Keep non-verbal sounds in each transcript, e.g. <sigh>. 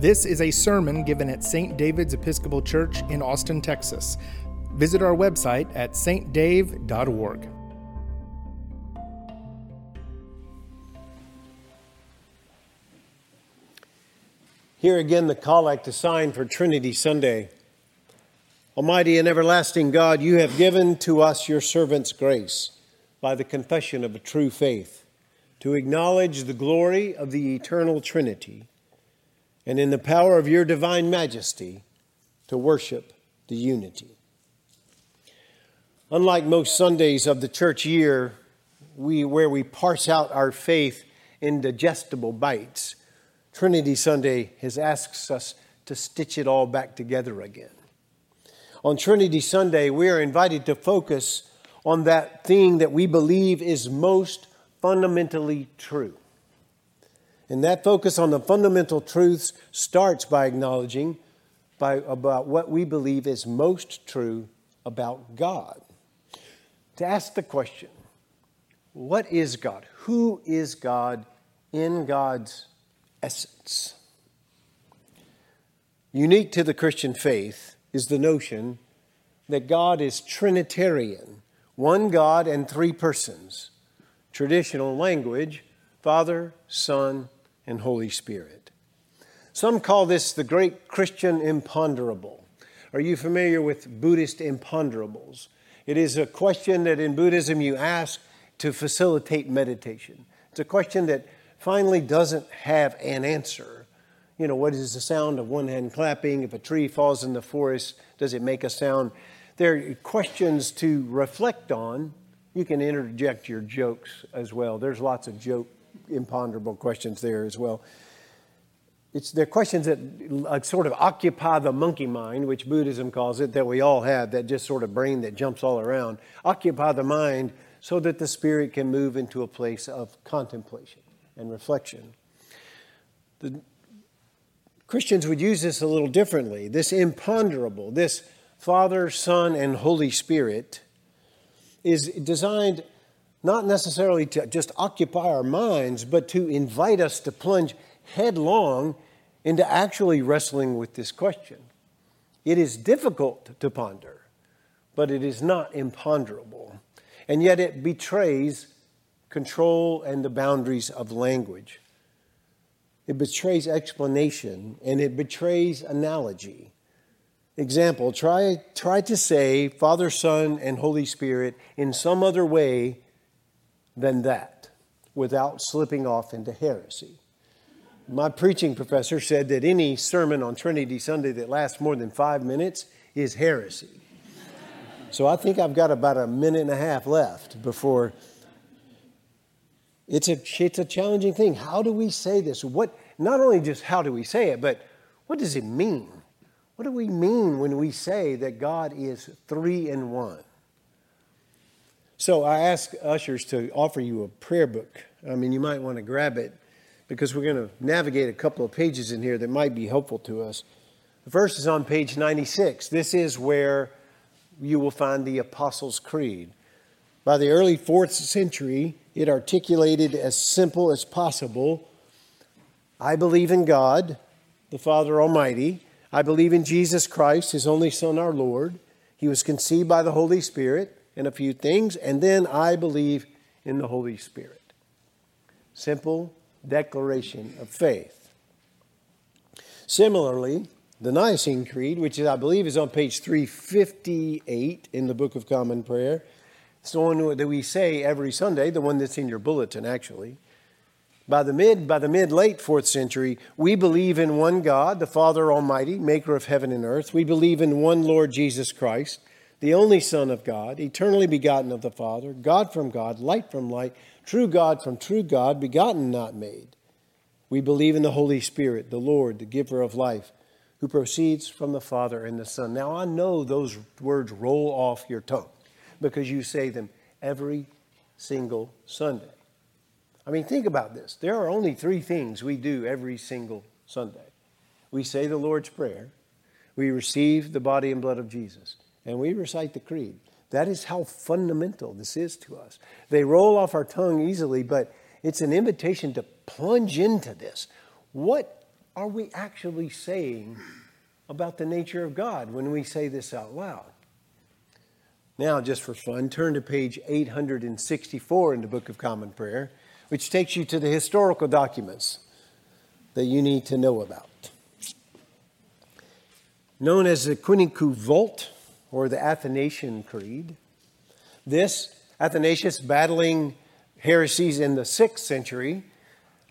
This is a sermon given at St. David's Episcopal Church in Austin, Texas. Visit our website at stdave.org. Here again, the collect assigned for Trinity Sunday. Almighty and everlasting God, you have given to us your servants grace by the confession of a true faith to acknowledge the glory of the eternal Trinity and in the power of your divine majesty to worship the unity. Unlike most Sundays of the church year, we, where we parse out our faith in digestible bites, Trinity Sunday has asked us to stitch it all back together again. On Trinity Sunday, we are invited to focus on that thing that we believe is most fundamentally true and that focus on the fundamental truths starts by acknowledging by, about what we believe is most true about God. To ask the question, what is God? Who is God in God's essence? Unique to the Christian faith is the notion that God is Trinitarian, one God and three persons. Traditional language Father, Son, and Holy Spirit. Some call this the great Christian imponderable. Are you familiar with Buddhist imponderables? It is a question that in Buddhism you ask to facilitate meditation. It's a question that finally doesn't have an answer. You know, what is the sound of one hand clapping? If a tree falls in the forest, does it make a sound? There are questions to reflect on. You can interject your jokes as well. There's lots of joke imponderable questions there as well. It's, they're questions that sort of occupy the monkey mind, which Buddhism calls it, that we all have, that just sort of brain that jumps all around. Occupy the mind so that the spirit can move into a place of contemplation and reflection. The Christians would use this a little differently. This imponderable, this Father, Son, and Holy Spirit is designed not necessarily to just occupy our minds, but to invite us to plunge headlong into actually wrestling with this question. It is difficult to ponder, but it is not imponderable. And yet it betrays control and the boundaries of language. It betrays explanation and it betrays analogy. Example, try, try to say Father, Son, and Holy Spirit in some other way than that without slipping off into heresy. My preaching professor said that any sermon on Trinity Sunday that lasts more than five minutes is heresy. So I think I've got about a minute and a half left before. It's a, it's a challenging thing. How do we say this? What, not only just how do we say it, but what does it mean? What do we mean when we say that God is three in one? So I ask ushers to offer you a prayer book. I mean, you might want to grab it because we're going to navigate a couple of pages in here that might be helpful to us. The first is on page 96. This is where you will find the Apostles' Creed. By the early fourth century, it articulated as simple as possible I believe in God, the Father Almighty. I believe in Jesus Christ, His only Son, our Lord. He was conceived by the Holy Spirit in a few things, and then I believe in the Holy Spirit. Simple declaration of faith. Similarly, the Nicene Creed, which is, I believe is on page 358 in the Book of Common Prayer, it's the one that we say every Sunday, the one that's in your bulletin actually. By the mid, by the mid late fourth century, we believe in one God, the Father Almighty, maker of heaven and earth. We believe in one Lord Jesus Christ, the only Son of God, eternally begotten of the Father, God from God, light from light, true God from true God, begotten, not made. We believe in the Holy Spirit, the Lord, the giver of life, who proceeds from the Father and the Son. Now, I know those words roll off your tongue because you say them every single Sunday. I mean, think about this. There are only three things we do every single Sunday we say the Lord's Prayer, we receive the body and blood of Jesus and we recite the creed. That is how fundamental this is to us. They roll off our tongue easily, but it's an invitation to plunge into this. What are we actually saying about the nature of God when we say this out loud? Now, just for fun, turn to page 864 in the Book of Common Prayer, which takes you to the historical documents that you need to know about. Known as the Quicunque Vult or the Athanasian Creed, this, Athanasius battling heresies in the sixth century,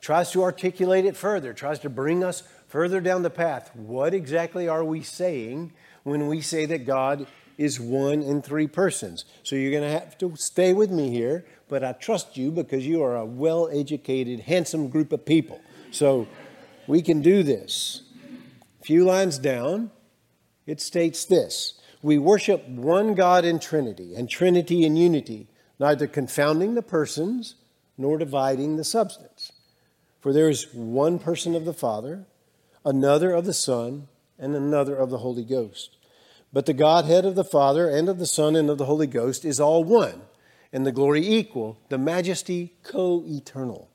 tries to articulate it further, tries to bring us further down the path. What exactly are we saying when we say that God is one in three persons? So you're going to have to stay with me here, but I trust you because you are a well educated, handsome group of people. So we can do this. A few lines down, it states this We worship one God in Trinity, and Trinity in unity, neither confounding the persons nor dividing the substance. For there is one person of the Father, another of the Son, and another of the Holy Ghost. But the Godhead of the Father and of the Son and of the Holy Ghost is all one, and the glory equal, the majesty co eternal.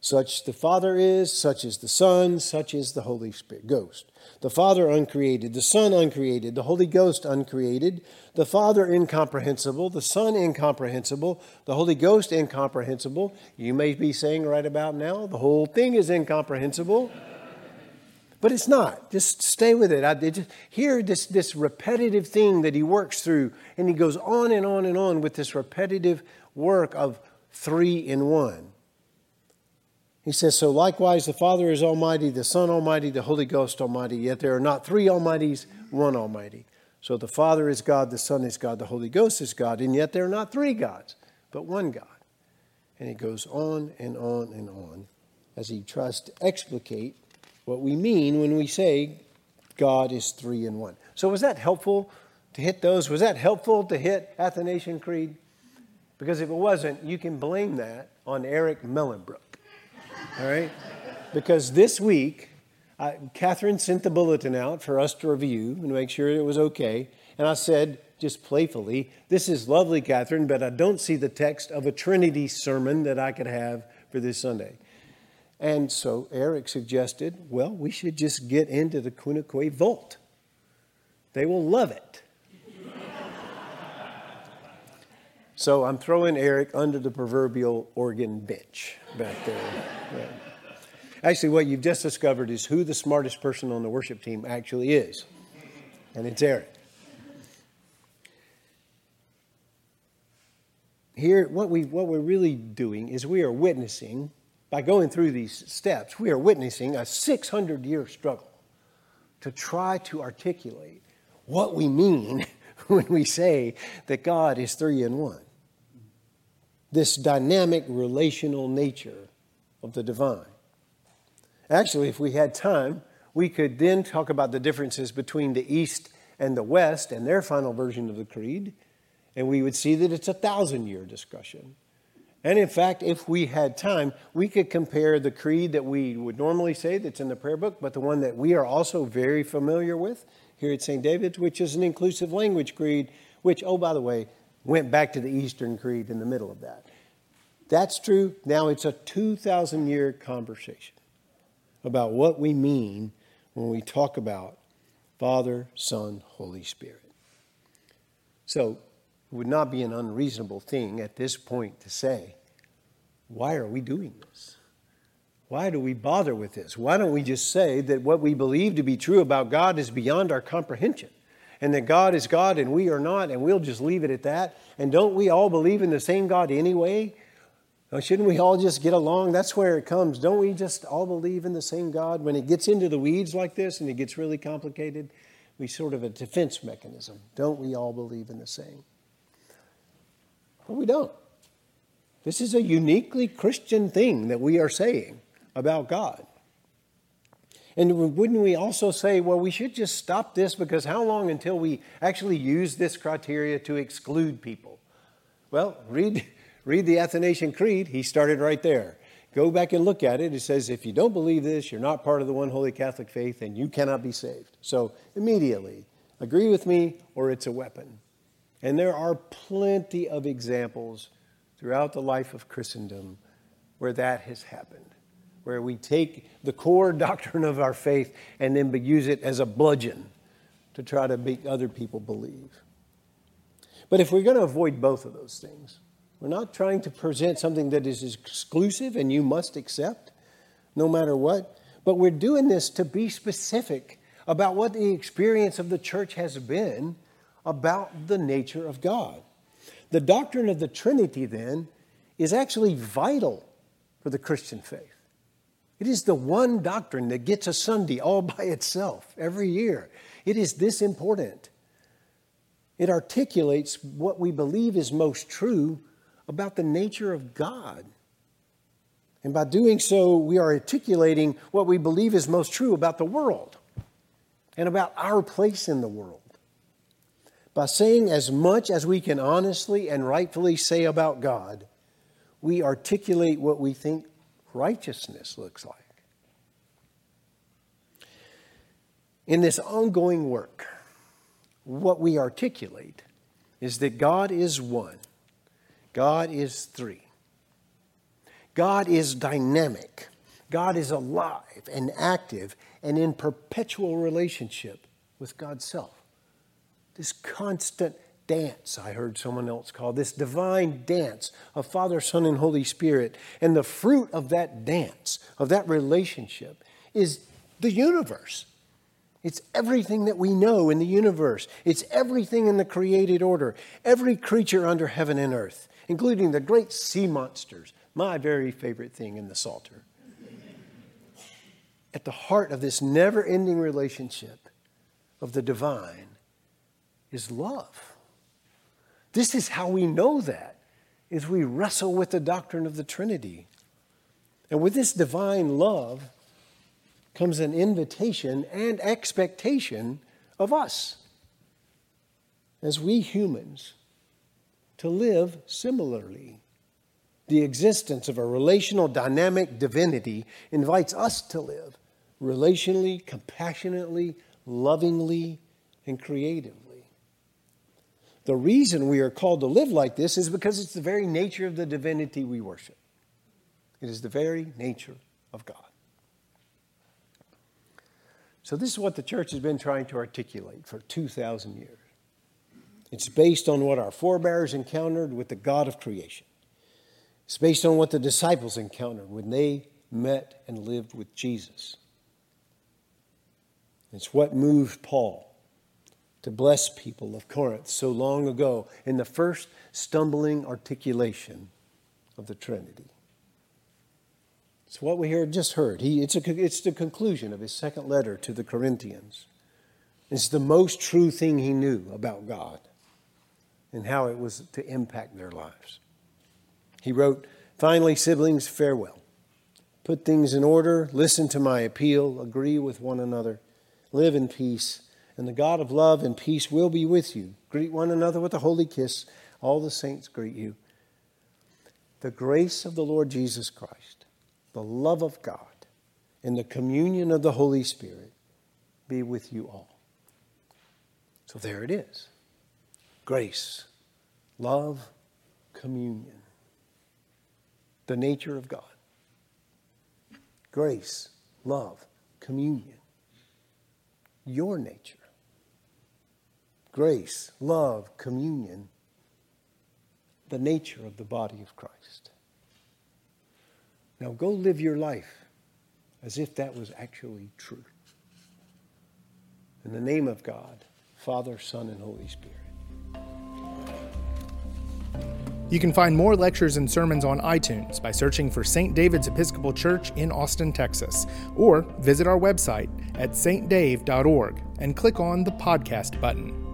Such the Father is, such is the Son, such is the Holy Spirit, Ghost. The Father uncreated, the Son uncreated, the Holy Ghost uncreated, the Father incomprehensible, the Son incomprehensible, the Holy Ghost incomprehensible. You may be saying right about now, the whole thing is incomprehensible. But it's not. Just stay with it. I just hear this, this repetitive thing that he works through, and he goes on and on and on with this repetitive work of three in one. He says, So likewise, the Father is Almighty, the Son Almighty, the Holy Ghost Almighty, yet there are not three Almighties, one Almighty. So the Father is God, the Son is God, the Holy Ghost is God, and yet there are not three gods, but one God. And he goes on and on and on as he tries to explicate what we mean when we say God is three in one. So, was that helpful to hit those? Was that helpful to hit Athanasian Creed? Because if it wasn't, you can blame that on Eric Mellenbrook all right? Because this week, I, Catherine sent the bulletin out for us to review and make sure it was okay. And I said, just playfully, This is lovely, Catherine, but I don't see the text of a Trinity sermon that I could have for this Sunday. And so Eric suggested, well, we should just get into the Quicunque Vult. They will love it. So I'm throwing Eric under the proverbial organ bench back there. Yeah. Actually, what you've just discovered is who the smartest person on the worship team actually is, and it's Eric. Here, what, we, what we're really doing is we are witnessing, by going through these steps, we are witnessing a 600 year struggle to try to articulate what we mean <laughs> when we say that God is three in one. This dynamic relational nature of the divine. Actually, if we had time, we could then talk about the differences between the East and the West and their final version of the Creed, and we would see that it's a thousand year discussion. And in fact, if we had time, we could compare the creed that we would normally say that's in the prayer book, but the one that we are also very familiar with here at St. David's, which is an inclusive language creed, which, oh, by the way, went back to the Eastern Creed in the middle of that. That's true. Now it's a 2,000 year conversation about what we mean when we talk about Father, Son, Holy Spirit. So it would not be an unreasonable thing at this point to say, why are we doing this? Why do we bother with this? Why don't we just say that what we believe to be true about God is beyond our comprehension? And that God is God and we are not, and we'll just leave it at that? And don't we all believe in the same God anyway? Shouldn't we all just get along? That's where it comes. Don't we just all believe in the same God? When it gets into the weeds like this and it gets really complicated, we sort of a defense mechanism. Don't we all believe in the same? But we don't. This is a uniquely Christian thing that we are saying about God. And wouldn't we also say, well, we should just stop this because how long until we actually use this criteria to exclude people? Well, read <laughs> Read the Athanasian Creed, he started right there. Go back and look at it. It says, if you don't believe this, you're not part of the one holy Catholic faith and you cannot be saved. So immediately, agree with me or it's a weapon. And there are plenty of examples throughout the life of Christendom where that has happened, where we take the core <laughs> doctrine of our faith and then use it as a bludgeon to try to make other people believe. But if we're going to avoid both of those things, we're not trying to present something that is exclusive and you must accept no matter what, but we're doing this to be specific about what the experience of the church has been about the nature of God. The doctrine of the Trinity, then, is actually vital for the Christian faith. It is the one doctrine that gets a Sunday all <laughs> by itself every year. It is this important. It articulates what we believe is most true about the nature of God. And by doing so, we are articulating what we believe is most true about the world and about our place in the world. By saying as much as we can honestly and rightfully say about God, we articulate what we think righteousness looks like. In this ongoing work, what we articulate is that God is one, God is three. God is dynamic. God is alive and active and in perpetual relationship with God's self. This constant dance, I heard someone else call this divine dance of Father, Son, and Holy Spirit. And the fruit of that dance, of that relationship, is the universe. It's everything that we know in the universe. It's everything in the created order. Every creature under heaven and earth, including the great sea monsters, my very favorite thing in the Psalter. At the heart of this never ending relationship of the divine is love. This is how we know that, is we wrestle with the doctrine of the Trinity. And with this divine love comes an invitation and expectation of us as we humans to live similarly. The existence of a relational dynamic divinity invites us to live relationally, compassionately, lovingly, and creatively. The reason we are called to live like this is because it's the very nature of the divinity we worship. It is the very nature of God. So, this is what the church has been trying to articulate for 2,000 years. It's based on what our forebears encountered with the God of creation. It's based on what the disciples encountered when they met and lived with Jesus. It's what moved Paul to bless people of Corinth so long ago in the first stumbling articulation of the Trinity. It's what we just heard. He, it's, a, it's the conclusion of his second letter to the Corinthians. It's the most true thing he knew about God and how it was to impact their lives. He wrote, Finally, siblings, farewell. Put things in order, listen to my appeal, agree with one another, live in peace and the God of love and peace will be with you. Greet one another with a holy kiss. All the saints greet you. The grace of the Lord Jesus Christ, the love of God, and the communion of the Holy Spirit be with you all. So there it is grace, love, communion, the nature of God. Grace, love, communion, your nature grace, love, communion, the nature of the body of Christ. Now go live your life as if that was actually true. In the name of God, Father, Son, and Holy Spirit. You can find more lectures and sermons on iTunes by searching for St. David's Episcopal Church in Austin, Texas, or visit our website at stdave.org and click on the podcast button.